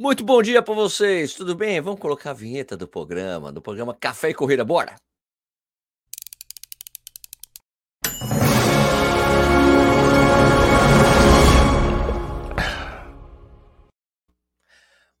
Muito bom dia para vocês, tudo bem? Vamos colocar a vinheta do programa, do programa Café e Corrida, bora!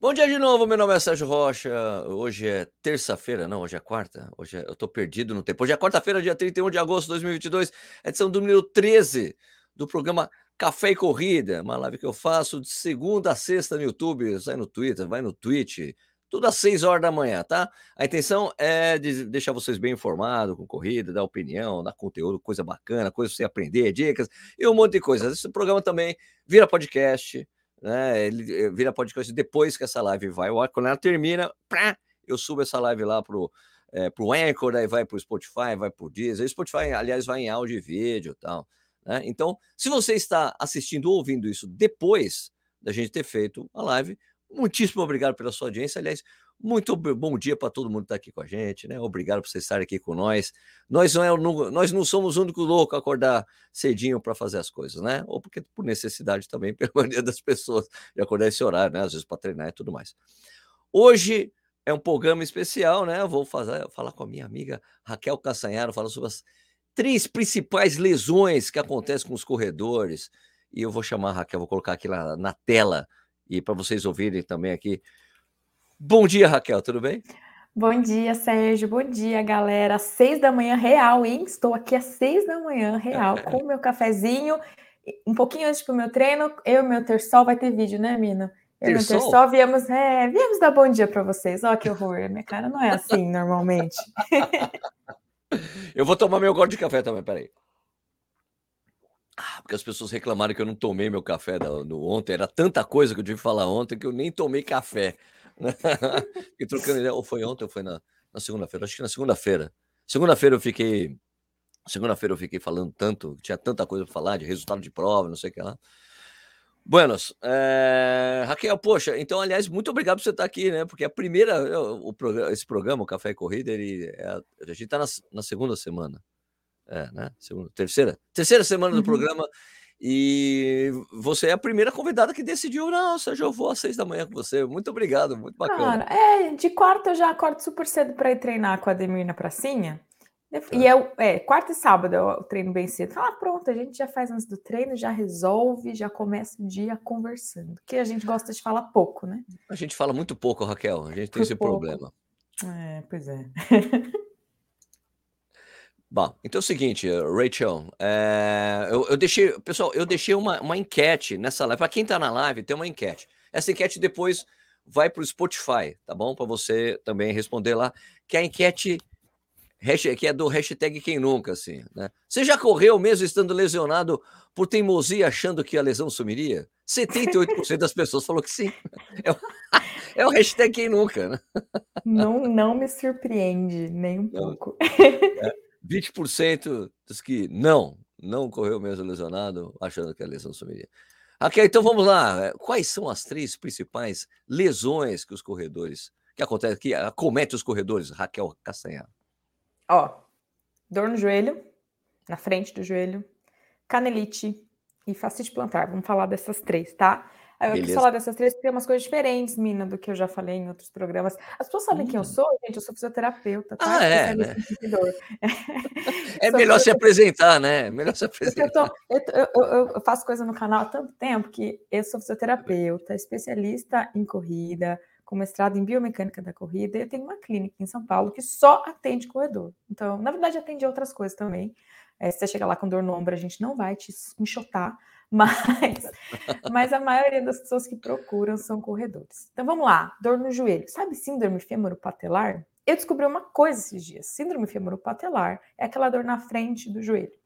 Bom dia de novo, meu nome é Sérgio Rocha. Hoje é terça-feira, não, hoje é quarta. Hoje é, eu tô perdido no tempo. Hoje é quarta-feira, dia 31 de agosto de 2022, edição do número 13 do programa Café e Corrida, uma live que eu faço de segunda a sexta no YouTube, sai no Twitter, vai no Twitch, tudo às 6 horas da manhã, tá? A intenção é de deixar vocês bem informados com corrida, dar opinião, dar conteúdo, coisa bacana, coisa pra você aprender, dicas e um monte de coisas. Esse programa também vira podcast, né? Ele eh, vira podcast depois que essa live vai. Quando ela termina, pra, eu subo essa live lá pro, é, pro Anchor, aí vai pro Spotify, vai pro Deezer. O Spotify, aliás, vai em áudio e vídeo e tal. Né? Então, se você está assistindo ou ouvindo isso depois da gente ter feito a live, muitíssimo obrigado pela sua audiência. Aliás, muito bom dia para todo mundo que está aqui com a gente, né? Obrigado por vocês estarem aqui com nós. Nós não, é, nós não somos o único louco a acordar cedinho para fazer as coisas, né? Ou porque por necessidade também, pela maioria das pessoas, de acordar esse horário, né? Às vezes para treinar e tudo mais. Hoje é um programa especial, né? Eu vou fazer, falar com a minha amiga Raquel Cassanharo, falar sobre as três principais lesões que acontecem com os corredores. E eu vou chamar a Raquel, vou colocar aqui na, na tela e para vocês ouvirem também aqui Bom dia, Raquel, tudo bem? Bom dia, Sérgio. Bom dia, galera. Seis da manhã, real, hein? Estou aqui às seis da manhã, real, com o meu cafezinho. Um pouquinho antes do meu treino, eu e meu terçol vai ter vídeo, né, Mina? Eu e meu terçol viemos, é, viemos dar bom dia para vocês. Ó, que horror. Minha cara não é assim normalmente. eu vou tomar meu gole de café também, peraí. Ah, porque as pessoas reclamaram que eu não tomei meu café no ontem. Era tanta coisa que eu tive que falar ontem que eu nem tomei café. Fiquei trocando ideia, ou foi ontem ou foi na, na segunda-feira? Acho que na segunda-feira. Segunda-feira eu fiquei. Segunda-feira eu fiquei falando tanto, tinha tanta coisa para falar de resultado de prova, não sei o que lá. Buenos, é... Raquel, poxa, então, aliás, muito obrigado por você estar aqui, né? Porque a primeira, o, programa, esse programa, o Café e Corrida, ele é a, a gente está na, na, segunda semana, é, né? Segunda, terceira, terceira semana do uhum. programa e você é a primeira convidada que decidiu, não, Sérgio, eu vou às seis da manhã com você. Muito obrigado, muito bacana. Cara, é, de quarta eu já acordo super cedo para ir treinar com a Ademir na pracinha. E é. eu, é, quarta e sábado eu treino bem cedo. Ah, pronto, a gente já faz antes do treino, já resolve, já começa o dia conversando. Porque a gente gosta de falar pouco, né? A gente fala muito pouco, Raquel. A gente tem esse pouco. problema. É, pois é. Bom, então é o seguinte, Rachel, é, eu, eu, deixei, pessoal, eu deixei uma, uma enquete nessa live. Para quem está na live, tem uma enquete. Essa enquete depois vai para o Spotify, tá bom? Para você também responder lá, que é a enquete que é do hashtag quem nunca, assim, né? Você já correu mesmo estando lesionado por teimosia achando que a lesão sumiria? 78% das pessoas falou que sim. É o, é o hashtag quem nunca, né? Não, não me surpreende nem um não. pouco. É. 20% diz que não, não correu mesmo lesionado, achando que a lesão sumiria. Ok, então vamos lá. Quais são as três principais lesões que os corredores, que acontece, que acomete os corredores, Raquel Castanhar? Ó, dor no joelho, na frente do joelho, canelite e fascite plantar. Vamos falar dessas três, tá? Eu Beleza. quis falar dessas três porque tem umas coisas diferentes, Mina, do que eu já falei em outros programas. As pessoas sabem hum. quem eu hum. sou, gente, eu sou fisioterapeuta, tá? Ah, é, né? é melhor se apresentar, né? Melhor se apresentar. Eu, tô, eu, eu, eu, faço coisa no canal há tanto tempo que eu sou fisioterapeuta, especialista em corrida, com mestrado em biomecânica da corrida, e eu tenho uma clínica em São Paulo que só atende corredor. Então, na verdade, atende outras coisas também. É, se você chegar lá com dor no ombro, a gente não vai te enxotar, mas, mas a maioria das pessoas que procuram são corredores. Então vamos lá, dor no joelho. Sabe síndrome femoropatelar? Eu descobri uma coisa esses dias. Síndrome femoropatelar é aquela dor na frente do joelho,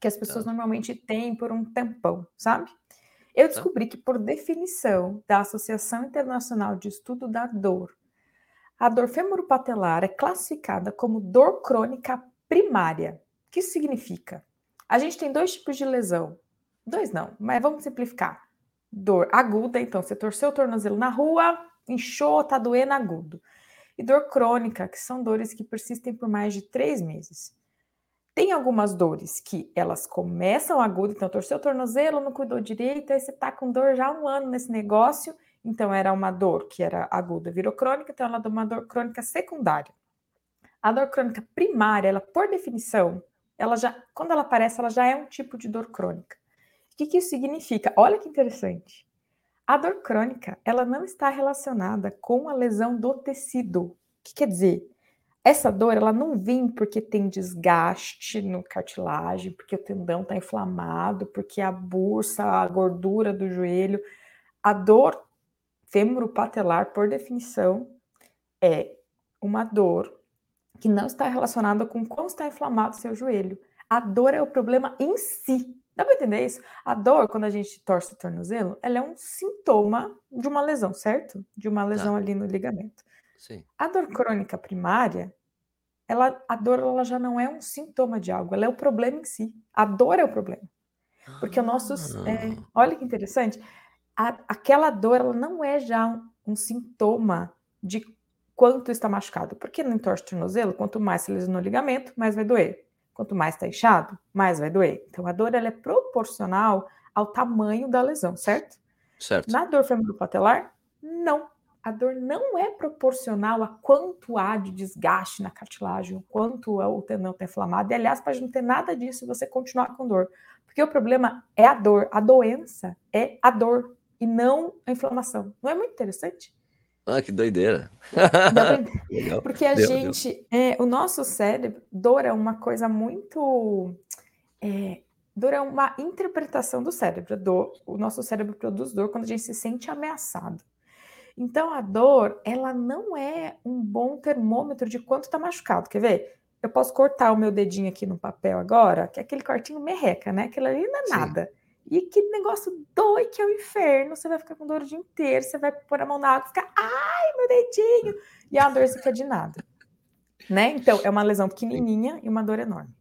que as pessoas tá. normalmente têm por um tempão, sabe? Eu tá. descobri que, por definição da Associação Internacional de Estudo da Dor, a dor femoropatelar é classificada como dor crônica primária. O que isso significa? A gente tem dois tipos de lesão: Dois não, mas vamos simplificar. Dor aguda, então você torceu o tornozelo na rua, inchou, tá doendo agudo. E dor crônica, que são dores que persistem por mais de três meses. Tem algumas dores que elas começam agudas, então torceu o tornozelo, não cuidou direito, aí você tá com dor já há um ano nesse negócio, Então, era uma dor que era aguda, virou crônica, então ela é uma dor crônica secundária. A dor crônica primária, ela, por definição, ela já, quando ela aparece, ela já é um tipo de dor crônica. O que, que isso significa? Olha que interessante. A dor crônica, ela não está relacionada com a lesão do tecido. O que quer dizer? Essa dor, ela não vem porque tem desgaste no cartilagem, porque o tendão está inflamado, porque a bursa, a gordura do joelho. A dor fêmuro-patelar, por definição, é uma dor que não está relacionada com como está inflamado o seu joelho. A dor é o problema em si. Dá para entender isso? A dor, quando a gente torce o tornozelo, ela é um sintoma de uma lesão, certo? De uma lesão tá. ali no ligamento. Sim. A dor crônica primária, ela, a dor ela já não é um sintoma de algo, ela é o problema em si. A dor é o problema. Porque o nosso. É, ah. olha que interessante. A, aquela dor ela não é já um, um sintoma de quanto está machucado. Porque no entorse tornozelo, quanto mais se lesiona o ligamento, mais vai doer. Quanto mais está inchado, mais vai doer. Então a dor ela é proporcional ao tamanho da lesão, certo? Certo. Na dor femoropatelar, não. A dor não é proporcional a quanto há de desgaste na cartilagem, o quanto o tendão está inflamado. E, aliás, pode não ter nada disso você continuar com dor. Porque o problema é a dor. A doença é a dor e não a inflamação. Não é muito interessante? Ah, que doideira. Porque a gente. É, o nosso cérebro, dor é uma coisa muito. É, dor é uma interpretação do cérebro. Dor, o nosso cérebro produz dor quando a gente se sente ameaçado. Então, a dor, ela não é um bom termômetro de quanto está machucado. Quer ver? Eu posso cortar o meu dedinho aqui no papel agora, que é aquele cortinho merreca, né? Aquilo ali não é Sim. nada. E que negócio dói que é o inferno. Você vai ficar com dor o dia inteiro, você vai pôr a mão na água e ficar, ai, meu dedinho. E a dor fica de nada. Né? Então, é uma lesão pequenininha e uma dor enorme.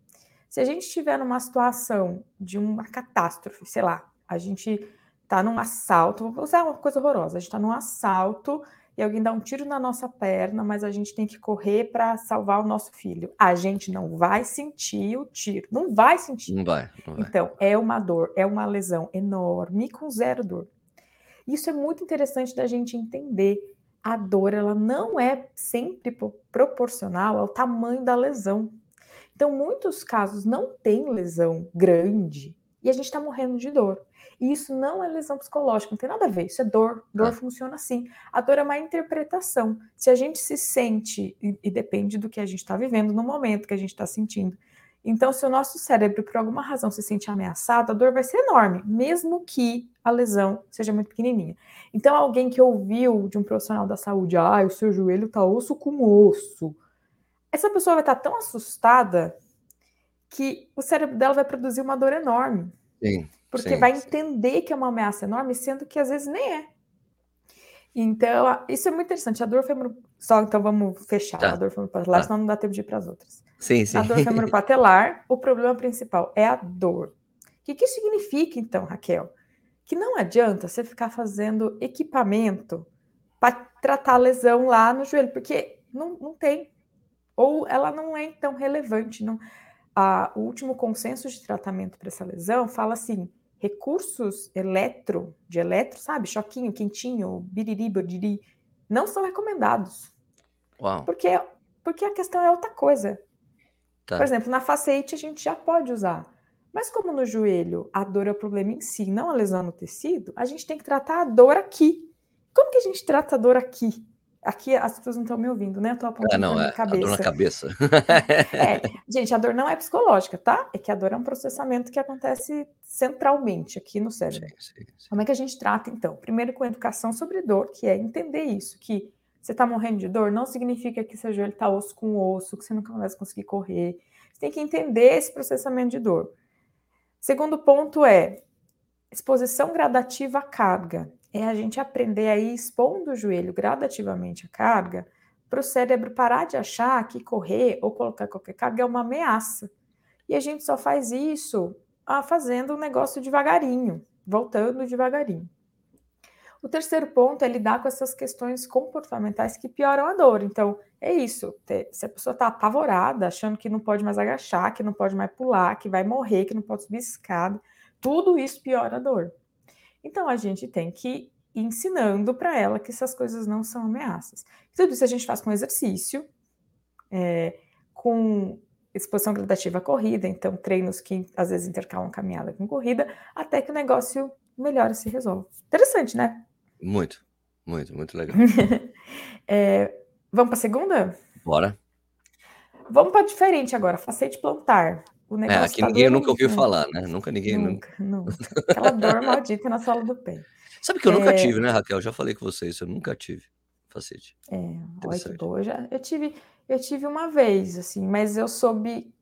Se a gente estiver numa situação de uma catástrofe, sei lá, a gente tá num assalto, vou usar uma coisa horrorosa, a gente tá num assalto e alguém dá um tiro na nossa perna, mas a gente tem que correr para salvar o nosso filho. A gente não vai sentir o tiro, não vai sentir. Não vai, não vai. Então, é uma dor, é uma lesão enorme com zero dor. Isso é muito interessante da gente entender. A dor, ela não é sempre proporcional ao tamanho da lesão. Então, muitos casos não tem lesão grande e a gente está morrendo de dor. E isso não é lesão psicológica, não tem nada a ver, isso é dor. Dor ah. funciona assim. A dor é uma interpretação. Se a gente se sente, e, e depende do que a gente está vivendo no momento que a gente está sentindo. Então, se o nosso cérebro, por alguma razão, se sente ameaçado, a dor vai ser enorme, mesmo que a lesão seja muito pequenininha. Então, alguém que ouviu de um profissional da saúde, ah, o seu joelho está osso com osso, essa pessoa vai estar tá tão assustada que o cérebro dela vai produzir uma dor enorme. Sim. Porque sim, vai sim. entender que é uma ameaça enorme, sendo que às vezes nem é. Então, isso é muito interessante. A dor femoral. Só então vamos fechar tá. a dor femoropatelar, tá. senão não dá tempo de ir para as outras. Sim, sim. A dor femoropatelar, o problema principal é a dor. O que, que isso significa, então, Raquel? Que não adianta você ficar fazendo equipamento para tratar a lesão lá no joelho, porque não, não tem. Ou ela não é tão relevante. Não... A, o último consenso de tratamento para essa lesão fala assim: recursos eletro, de eletro, sabe? Choquinho, quentinho, biriri, biriri, não são recomendados. Uau. Porque, porque a questão é outra coisa. Tá. Por exemplo, na facete a gente já pode usar. Mas como no joelho a dor é o problema em si, não a lesão no tecido, a gente tem que tratar a dor aqui. Como que a gente trata a dor aqui? Aqui as pessoas não estão me ouvindo, né? Eu tô apontando é, não, é, cabeça. A dor na cabeça. é, gente, a dor não é psicológica, tá? É que a dor é um processamento que acontece centralmente aqui no cérebro. Sim, sim, sim. Como é que a gente trata, então? Primeiro com educação sobre dor, que é entender isso, que você está morrendo de dor não significa que seu joelho está osso com osso, que você nunca vai conseguir correr. Você tem que entender esse processamento de dor. Segundo ponto é exposição gradativa à carga é a gente aprender a ir expondo o joelho gradativamente à carga para o cérebro parar de achar que correr ou colocar qualquer carga é uma ameaça. E a gente só faz isso ah, fazendo o um negócio devagarinho, voltando devagarinho. O terceiro ponto é lidar com essas questões comportamentais que pioram a dor. Então, é isso. Se a pessoa está apavorada, achando que não pode mais agachar, que não pode mais pular, que vai morrer, que não pode subir escada, tudo isso piora a dor. Então a gente tem que ensinando para ela que essas coisas não são ameaças. Tudo isso a gente faz com exercício, é, com exposição gradativa à corrida, então treinos que às vezes intercalam caminhada com corrida, até que o negócio melhora e se resolve. Interessante, né? Muito, muito, muito legal. é, vamos para a segunda? Bora. Vamos para diferente agora, facete plantar. O é, negócio é, aqui tá ninguém nunca ouviu falar, né? Nunca ninguém. Nunca, nunca. Aquela dor maldita na sola do pé. Sabe que eu é... nunca tive, né, Raquel? Eu já falei com vocês, eu nunca tive facete. É, que boa. Eu, já, eu, tive, eu tive uma vez, assim, mas eu soube.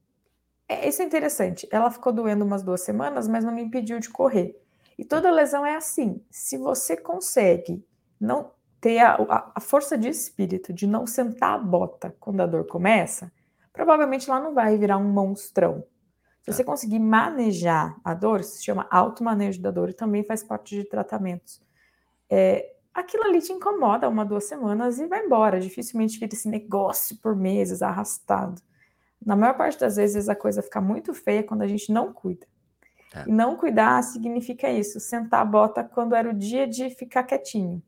É, isso é interessante. Ela ficou doendo umas duas semanas, mas não me impediu de correr. E toda lesão é assim. Se você consegue não ter a, a, a força de espírito de não sentar a bota quando a dor começa, provavelmente lá não vai virar um monstrão. Se você conseguir manejar a dor, se chama automanejo da dor e também faz parte de tratamentos. É, aquilo ali te incomoda uma, duas semanas e vai embora. Dificilmente fica esse negócio por meses arrastado. Na maior parte das vezes a coisa fica muito feia quando a gente não cuida. É. E não cuidar significa isso, sentar a bota quando era o dia de ficar quietinho.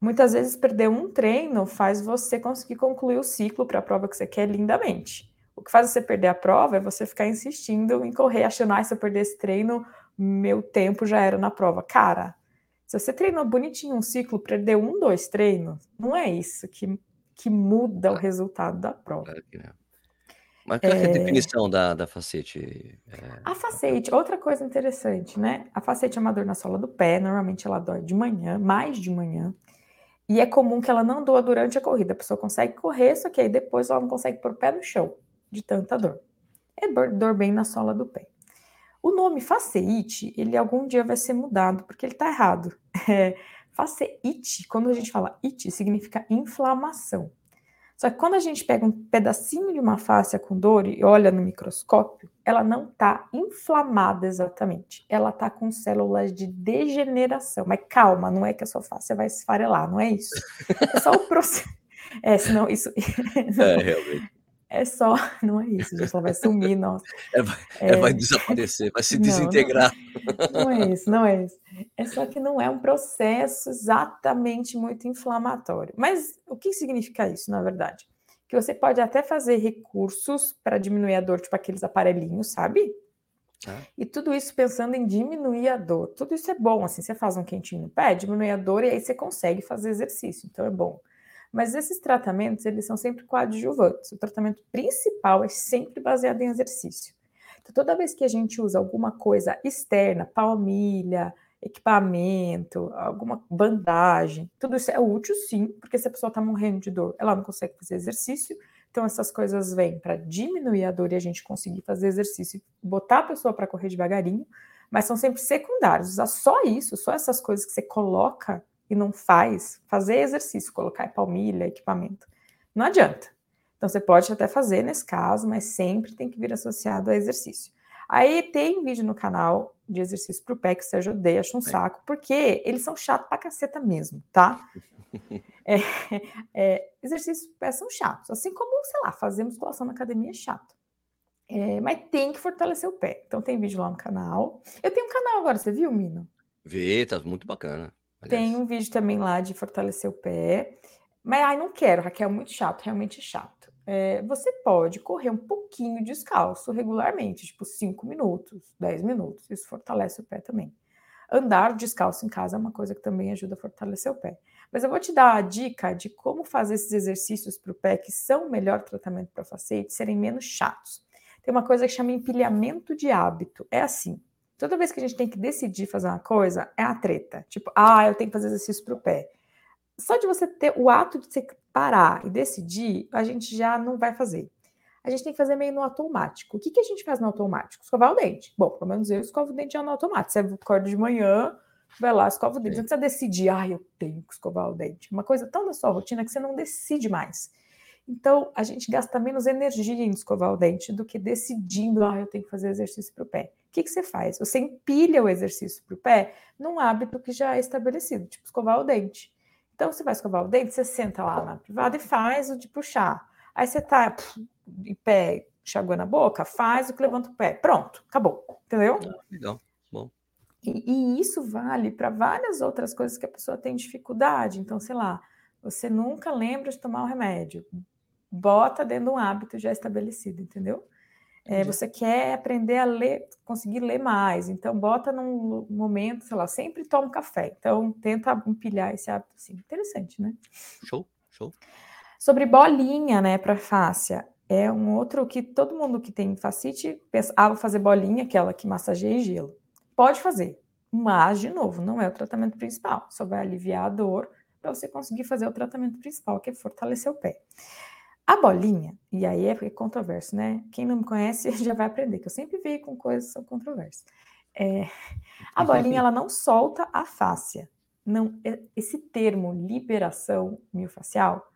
Muitas vezes perder um treino faz você conseguir concluir o ciclo para a prova que você quer lindamente. O que faz você perder a prova é você ficar insistindo em correr, achando, ah, se eu perder esse treino, meu tempo já era na prova. Cara, se você treinou bonitinho um ciclo, perdeu um, dois treinos, não é isso que, que muda o resultado da prova. Claro que não. Mas qual é, é a definição da, da facete? É... A facete, outra coisa interessante, né? A facete é uma dor na sola do pé, normalmente ela dói de manhã, mais de manhã. E é comum que ela não doa durante a corrida. A pessoa consegue correr, só que aí depois ela não consegue pôr o pé no chão de tanta dor. É dor bem na sola do pé. O nome faceite, ele algum dia vai ser mudado, porque ele está errado. É, faceite, quando a gente fala it, significa inflamação. Só que quando a gente pega um pedacinho de uma face com dor e olha no microscópio, ela não está inflamada exatamente. Ela está com células de degeneração. Mas calma, não é que a sua face vai esfarelar, não é isso. É só o processo. É, senão isso. é, realmente. É só, não é isso, gente, ela vai sumir, nossa. É, vai, é, vai desaparecer, vai se não, desintegrar. Não, não, é isso, não é isso. É só que não é um processo exatamente muito inflamatório. Mas o que significa isso, na verdade? Que você pode até fazer recursos para diminuir a dor, tipo aqueles aparelhinhos, sabe? Ah. E tudo isso pensando em diminuir a dor. Tudo isso é bom, assim, você faz um quentinho no pé, diminui a dor e aí você consegue fazer exercício, então é bom. Mas esses tratamentos, eles são sempre coadjuvantes. O tratamento principal é sempre baseado em exercício. Então, toda vez que a gente usa alguma coisa externa, palmilha, equipamento, alguma bandagem, tudo isso é útil sim, porque se a pessoa está morrendo de dor, ela não consegue fazer exercício, então essas coisas vêm para diminuir a dor e a gente conseguir fazer exercício, botar a pessoa para correr devagarinho, mas são sempre secundários. Usar só isso, só essas coisas que você coloca e não faz, fazer exercício, colocar palmilha, equipamento, não adianta. Então você pode até fazer nesse caso, mas sempre tem que vir associado a exercício. Aí tem vídeo no canal de exercício para o pé que você odeia, acha um saco, porque eles são chatos pra caceta mesmo, tá? É, é, exercícios pro pé são chatos, assim como, sei lá, fazer musculação na academia é chato. É, mas tem que fortalecer o pé. Então tem vídeo lá no canal. Eu tenho um canal agora, você viu, Mino? Vi, tá muito bacana. Tem um vídeo também lá de fortalecer o pé. Mas ai, não quero, Raquel, muito chato, realmente chato. É, você pode correr um pouquinho descalço regularmente, tipo 5 minutos, 10 minutos. Isso fortalece o pé também. Andar descalço em casa é uma coisa que também ajuda a fortalecer o pé. Mas eu vou te dar a dica de como fazer esses exercícios para o pé, que são o melhor tratamento para facete, serem menos chatos. Tem uma coisa que chama empilhamento de hábito. É assim: Toda vez que a gente tem que decidir fazer uma coisa, é a treta. Tipo, ah, eu tenho que fazer exercício para o pé. Só de você ter o ato de você parar e decidir, a gente já não vai fazer. A gente tem que fazer meio no automático. O que, que a gente faz no automático? Escovar o dente. Bom, pelo menos eu escovo o dente já no automático. Você acorda de manhã, vai lá, escova o dente. Não precisa decidir, ah, eu tenho que escovar o dente. Uma coisa tão da sua rotina que você não decide mais. Então, a gente gasta menos energia em escovar o dente do que decidindo, ah, eu tenho que fazer exercício para o pé. O que, que você faz? Você empilha o exercício para o pé num hábito que já é estabelecido, tipo escovar o dente. Então, você vai escovar o dente, você senta lá na privada e faz o de puxar. Aí você tá em pé, enxaguando a boca, faz o que levanta o pé. Pronto, acabou. Entendeu? Ah, legal, bom. E, e isso vale para várias outras coisas que a pessoa tem dificuldade. Então, sei lá, você nunca lembra de tomar o remédio. Bota dentro de um hábito já estabelecido, entendeu? É, você quer aprender a ler, conseguir ler mais, então bota num momento, sei lá, sempre toma café. Então tenta empilhar esse hábito assim. Interessante, né? Show, show. Sobre bolinha, né, para fáscia, é um outro que todo mundo que tem fascite pensa, ah, vou fazer bolinha, aquela que massageia gelo. Pode fazer, mas, de novo, não é o tratamento principal, só vai aliviar a dor para você conseguir fazer o tratamento principal, que é fortalecer o pé. A bolinha, e aí é controverso, né? Quem não me conhece já vai aprender, que eu sempre vejo com coisas que são controversas. É, a bolinha, ela não solta a fáscia. Não, é, esse termo liberação miofascial,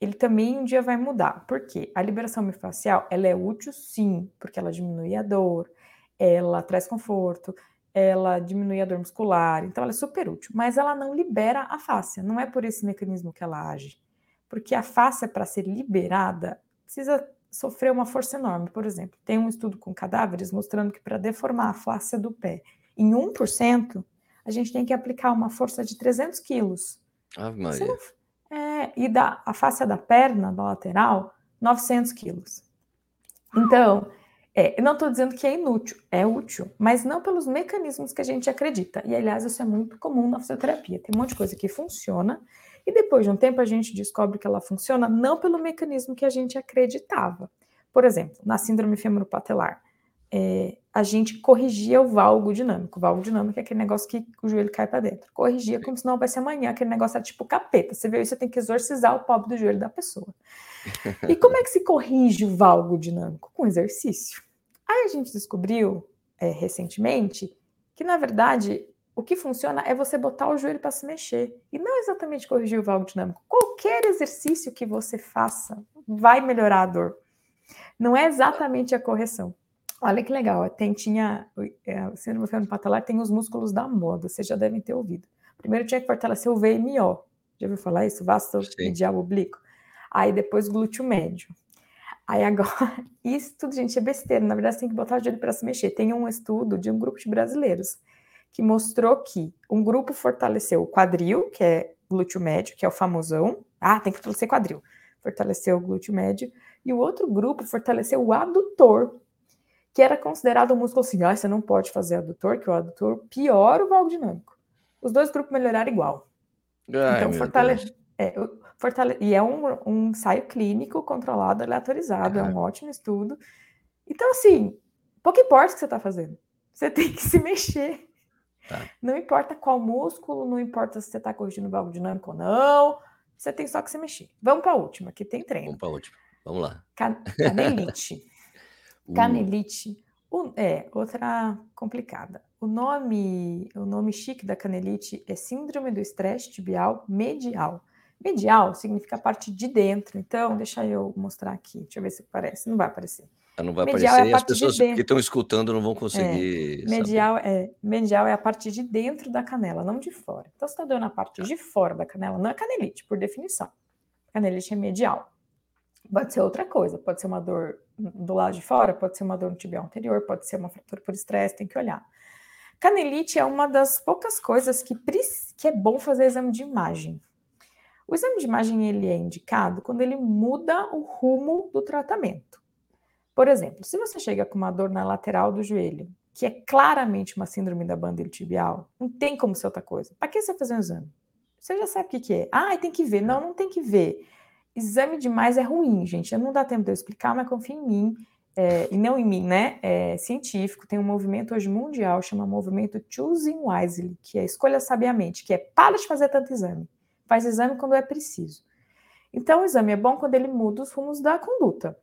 ele também um dia vai mudar. Por quê? A liberação miofascial, ela é útil sim, porque ela diminui a dor, ela traz conforto, ela diminui a dor muscular, então ela é super útil, mas ela não libera a fáscia, não é por esse mecanismo que ela age porque a face para ser liberada precisa sofrer uma força enorme. Por exemplo, tem um estudo com cadáveres mostrando que para deformar a face do pé em 1%, a gente tem que aplicar uma força de 300 quilos. Ave Maria. É, e da, a face da perna, da lateral, 900 quilos. Então, é, eu não estou dizendo que é inútil, é útil, mas não pelos mecanismos que a gente acredita. E, aliás, isso é muito comum na fisioterapia. Tem um monte de coisa que funciona e depois de um tempo a gente descobre que ela funciona não pelo mecanismo que a gente acreditava. Por exemplo, na síndrome femoropatelar, é, a gente corrigia o valgo dinâmico. O valgo dinâmico é aquele negócio que o joelho cai para dentro. Corrigia como se não houvesse amanhã, aquele negócio é tipo capeta. Você vê isso, você tem que exorcizar o pobre do joelho da pessoa. E como é que se corrige o valgo dinâmico? Com exercício. Aí a gente descobriu é, recentemente que, na verdade, o que funciona é você botar o joelho para se mexer e não exatamente corrigir o valgo dinâmico. Qualquer exercício que você faça vai melhorar a dor. Não é exatamente a correção. Olha que legal, tem, tinha, é, o síndrome patelar tem os músculos da moda, vocês já devem ter ouvido. Primeiro tinha que fortalecer o VMO, já ouviu falar isso? Vasto medial oblíquo. Aí depois glúteo médio. Aí agora, isso tudo, gente, é besteira. Na verdade, você tem que botar o joelho para se mexer. Tem um estudo de um grupo de brasileiros que mostrou que um grupo fortaleceu o quadril, que é glúteo médio, que é o famosão. Ah, tem que fortalecer quadril. Fortaleceu o glúteo médio. E o outro grupo fortaleceu o adutor, que era considerado um músculo assim, ah, você não pode fazer adutor, que o adutor piora o valgo dinâmico. Os dois grupos melhoraram igual. Ai, então, fortalece. É, fortale... E é um, um ensaio clínico controlado, aleatorizado, é um ótimo estudo. Então, assim, pouco importa o que você está fazendo. Você tem que se mexer. Tá. Não importa qual músculo, não importa se você está corrigindo o valgo dinâmico ou não, você tem só que se mexer. Vamos para a última, que tem treino. Vamos para a última. Vamos lá. Can canelite. canelite. O, é, outra complicada. O nome, o nome chique da canelite é síndrome do estresse tibial medial. Medial significa a parte de dentro. Então, deixa eu mostrar aqui. Deixa eu ver se aparece. Não vai aparecer. Não vai medial aparecer é e as pessoas de que estão escutando não vão conseguir. É, medial, é, medial é a parte de dentro da canela, não de fora. Então, se está doendo a parte de fora da canela, não é canelite, por definição. Canelite é medial. Pode ser outra coisa, pode ser uma dor do lado de fora, pode ser uma dor no tibial anterior, pode ser uma fratura por estresse, tem que olhar. Canelite é uma das poucas coisas que, que é bom fazer exame de imagem. O exame de imagem ele é indicado quando ele muda o rumo do tratamento. Por exemplo, se você chega com uma dor na lateral do joelho, que é claramente uma síndrome da banda tibial, não tem como ser outra coisa. Para que você fazer um exame? Você já sabe o que, que é. Ah, tem que ver. Não, não tem que ver. Exame demais é ruim, gente. Não dá tempo de eu explicar, mas confia em mim. É, e não em mim, né? É científico. Tem um movimento hoje mundial, chama movimento Choosing Wisely, que é escolha sabiamente, que é para de fazer tanto exame. Faz exame quando é preciso. Então, o exame é bom quando ele muda os rumos da conduta.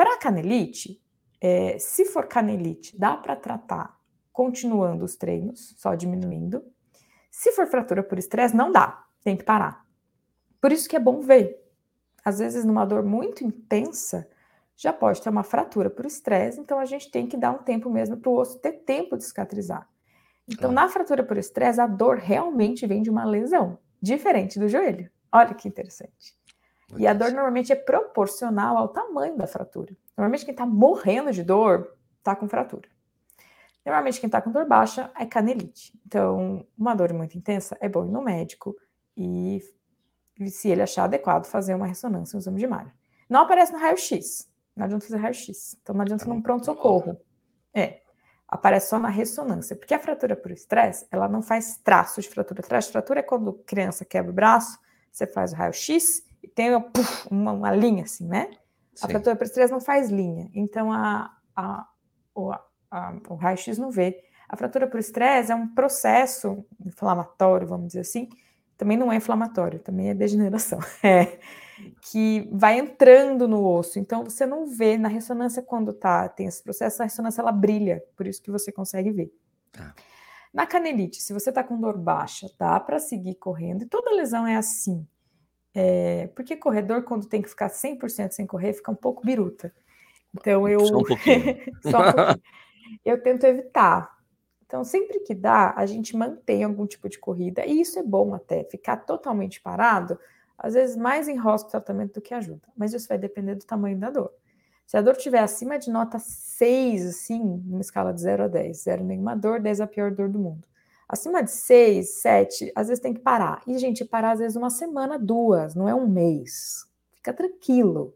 Para canelite, é, se for canelite, dá para tratar continuando os treinos, só diminuindo. Se for fratura por estresse, não dá, tem que parar. Por isso que é bom ver. Às vezes, numa dor muito intensa, já pode ter uma fratura por estresse, então a gente tem que dar um tempo mesmo para o osso ter tempo de cicatrizar. Então, ah. na fratura por estresse, a dor realmente vem de uma lesão, diferente do joelho. Olha que interessante. E a dor normalmente é proporcional ao tamanho da fratura. Normalmente quem está morrendo de dor está com fratura. Normalmente, quem está com dor baixa é canelite. Então, uma dor muito intensa é bom ir no médico e, se ele achar adequado, fazer uma ressonância, um exame de imagem. Não aparece no raio-x. Não adianta fazer raio-x. Então, não adianta num pronto-socorro. É. Aparece só na ressonância. Porque a fratura por estresse, ela não faz traço de fratura. Traço de fratura é quando criança quebra o braço, você faz o raio-x e tem uma, uma, uma, linha assim, né? Sim. A fratura por estresse não faz linha. Então, a, a, a a, o raio-x não vê. A fratura por estresse é um processo inflamatório, vamos dizer assim, também não é inflamatório, também é degeneração, é, que vai entrando no osso. Então você não vê na ressonância quando tá tem esse processo, a ressonância ela brilha, por isso que você consegue ver. Ah. Na canelite, se você está com dor baixa, dá para seguir correndo, e toda lesão é assim. É, porque corredor, quando tem que ficar 100% sem correr, fica um pouco biruta. Então eu. Só um pouquinho. Só um pouquinho eu tento evitar. Então, sempre que dá, a gente mantém algum tipo de corrida, e isso é bom até. Ficar totalmente parado, às vezes mais enrosca o tratamento do que ajuda, mas isso vai depender do tamanho da dor. Se a dor estiver acima de nota 6, assim, numa escala de 0 a 10, 0 nenhuma dor, 10 a pior dor do mundo. Acima de 6, 7, às vezes tem que parar. E, gente, parar às vezes uma semana, duas, não é um mês. Fica tranquilo.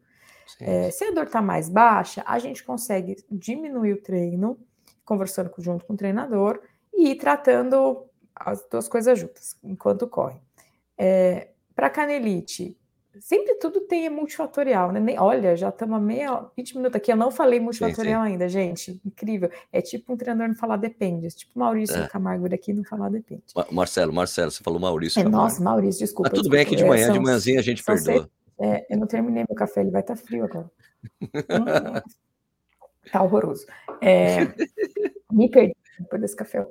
É, se a dor está mais baixa, a gente consegue diminuir o treino, conversando junto com o treinador e ir tratando as duas coisas juntas, enquanto corre. É, Para canelite, sempre tudo tem multifatorial, né? Nem, olha, já estamos a meia, 20 minutos aqui, eu não falei multifatorial sim, sim. ainda, gente, incrível. É tipo um treinador não falar depende, tipo Maurício é. Camargo daqui não falar depende. Marcelo, Marcelo, você falou Maurício é, Nossa, Maurício, desculpa. Mas tudo desculpa, bem aqui de manhã, é, são, de manhãzinha a gente perdoa. É, eu não terminei meu café, ele vai estar tá frio agora. hum, tá horroroso. É, me perdi por esse café.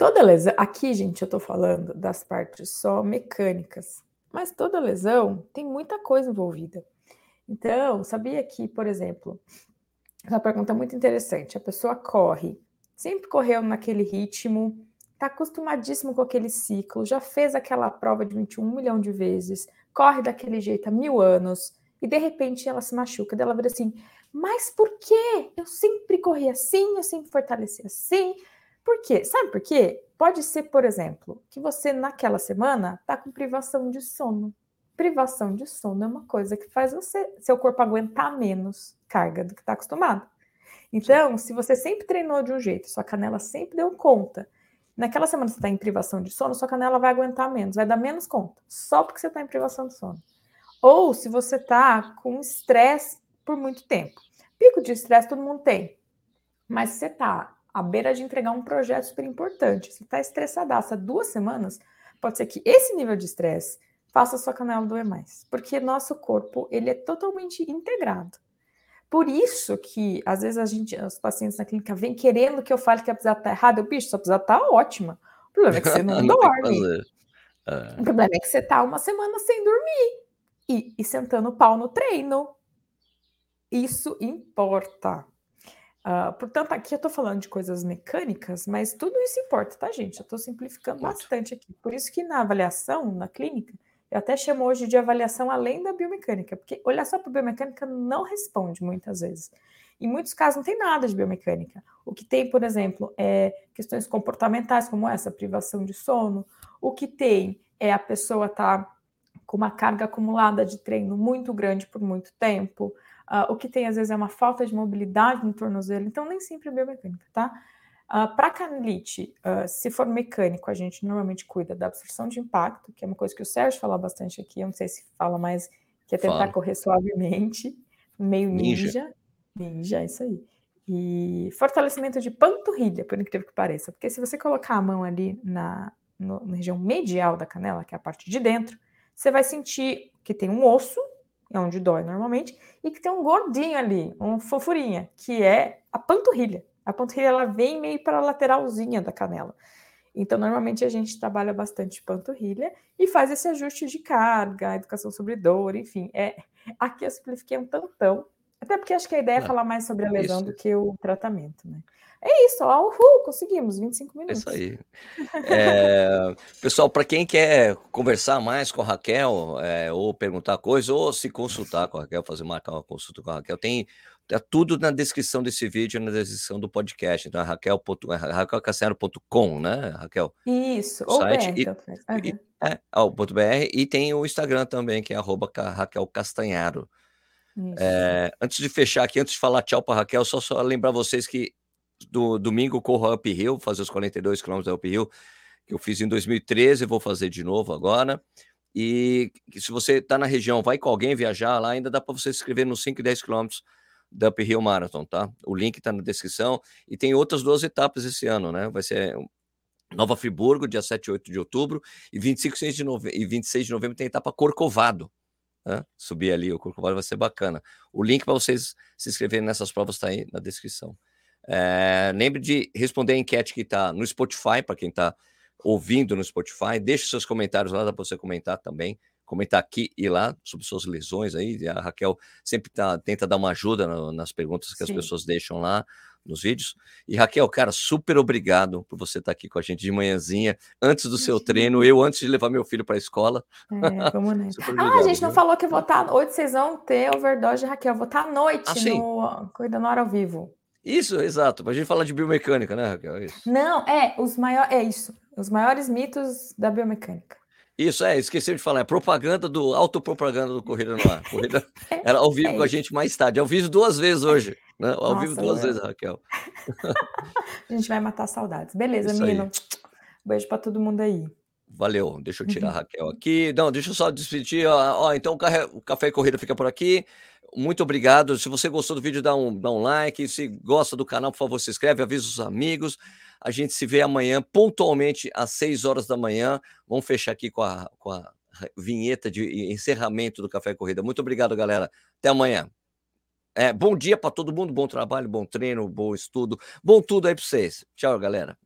Toda lesão, aqui, gente, eu tô falando das partes só mecânicas, mas toda lesão tem muita coisa envolvida. Então, sabia que, por exemplo, uma pergunta muito interessante: a pessoa corre, sempre correu naquele ritmo, tá acostumadíssimo com aquele ciclo, já fez aquela prova de 21 milhão de vezes, corre daquele jeito há mil anos, e de repente ela se machuca, dela vira assim: mas por quê? Eu sempre corri assim, eu sempre fortaleci assim. Por quê? Sabe por quê? Pode ser, por exemplo, que você naquela semana está com privação de sono. Privação de sono é uma coisa que faz você, seu corpo aguentar menos carga do que está acostumado. Então, se você sempre treinou de um jeito, sua canela sempre deu conta, naquela semana você está em privação de sono, sua canela vai aguentar menos, vai dar menos conta, só porque você está em privação de sono. Ou se você está com estresse por muito tempo. Pico de estresse todo mundo tem, mas você está à beira de entregar um projeto super importante, você está estressadaça duas semanas, pode ser que esse nível de estresse faça a sua canela doer mais, porque nosso corpo ele é totalmente integrado. Por isso que às vezes a gente, os pacientes na clínica vêm querendo que eu fale que a pisada está errada, eu bicho, sua pisada está ótima. O problema é que você não, não dorme. É. O problema é que você está uma semana sem dormir e, e sentando pau no treino. Isso importa. Uh, portanto, aqui eu estou falando de coisas mecânicas, mas tudo isso importa, tá, gente? Eu estou simplificando Muito. bastante aqui. Por isso que na avaliação, na clínica, eu até chamo hoje de avaliação além da biomecânica, porque olhar só para biomecânica não responde muitas vezes. Em muitos casos não tem nada de biomecânica. O que tem, por exemplo, é questões comportamentais, como essa, privação de sono. O que tem é a pessoa estar tá com uma carga acumulada de treino muito grande por muito tempo. Uh, o que tem às vezes é uma falta de mobilidade no tornozelo, então nem sempre é biomecânica, tá? Uh, ah, Para canelite, uh, se for mecânico, a gente normalmente cuida da absorção de impacto, que é uma coisa que o Sérgio fala bastante aqui, eu não sei se fala mais, que é tentar fala. correr suavemente, meio ninja. Ninja, ninja isso aí. E fortalecimento de panturrilha, por incrível que pareça, porque se você colocar a mão ali na, no, na região medial da canela, que é a parte de dentro, você vai sentir que tem um osso é onde dói normalmente, e que tem um gordinho ali, um fofurinha, que é a panturrilha. A panturrilha ela vem meio para a lateralzinha da canela. Então, normalmente a gente trabalha bastante panturrilha e faz esse ajuste de carga, educação sobre dor, enfim. É, aqui eu simplifiquei um tantão, até porque acho que a ideia é falar mais sobre a lesão isso. do que o tratamento, né? É isso, ó, uhul, conseguimos, 25 minutos. É isso aí. É, pessoal, para quem quer conversar mais com a Raquel, é, ou perguntar coisa, ou se consultar com a Raquel, fazer marcar uma consulta com a Raquel, tem Tá tudo na descrição desse vídeo, na descrição do podcast. Então, é Raquel, é né, Raquel? Isso, ou site, BR, e, e, é, ponto .br, e tem o Instagram também, que é arroba Raquel Castanharo. É, antes de fechar aqui, antes de falar tchau para Raquel, só, só lembrar vocês que do domingo corro a Uphill, fazer os 42 km da Uphill, que eu fiz em 2013, vou fazer de novo agora. E se você está na região, vai com alguém viajar lá, ainda dá para você se inscrever nos 5 e 10 quilômetros da Uphill Marathon, tá? O link está na descrição. E tem outras duas etapas esse ano, né? Vai ser Nova Friburgo, dia 7 e 8 de outubro, e 25 de nove... e 26 de novembro tem etapa Corcovado. Né? Subir ali o Corcovado vai ser bacana. O link para vocês se inscreverem nessas provas está aí na descrição. É, lembre de responder a enquete que está no Spotify, para quem está ouvindo no Spotify. Deixe seus comentários lá, dá para você comentar também. Comentar aqui e lá sobre suas lesões aí. A Raquel sempre tá, tenta dar uma ajuda no, nas perguntas que Sim. as pessoas deixam lá nos vídeos. E Raquel, cara, super obrigado por você estar aqui com a gente de manhãzinha, antes do seu treino, eu antes de levar meu filho para a escola. É, vamos nessa. ah, a gente não falou que vou estar. Hoje vocês vão ter overdose, Raquel. Vou estar à noite ah, no Cuidando Hora ao Vivo. Isso, exato. Pra gente falar de biomecânica, né, Raquel? É. Não, é, os maiores. É isso. Os maiores mitos da biomecânica. Isso, é, esqueci de falar, é propaganda do autopropaganda do Corrida no Ar. Corrida era ao vivo é com a gente mais tarde. Ao vivo duas vezes hoje. Né? Ao Nossa, vivo duas vezes, Raquel. a gente vai matar saudades. Beleza, isso. Aí. Beijo para todo mundo aí. Valeu, deixa eu tirar a Raquel aqui. Não, deixa eu só despedir. Ó, ó então o Café e Corrida fica por aqui. Muito obrigado. Se você gostou do vídeo, dá um, dá um like. Se gosta do canal, por favor, se inscreve, avisa os amigos. A gente se vê amanhã, pontualmente às 6 horas da manhã. Vamos fechar aqui com a, com a vinheta de encerramento do Café Corrida. Muito obrigado, galera. Até amanhã. É, bom dia para todo mundo, bom trabalho, bom treino, bom estudo, bom tudo aí para vocês. Tchau, galera.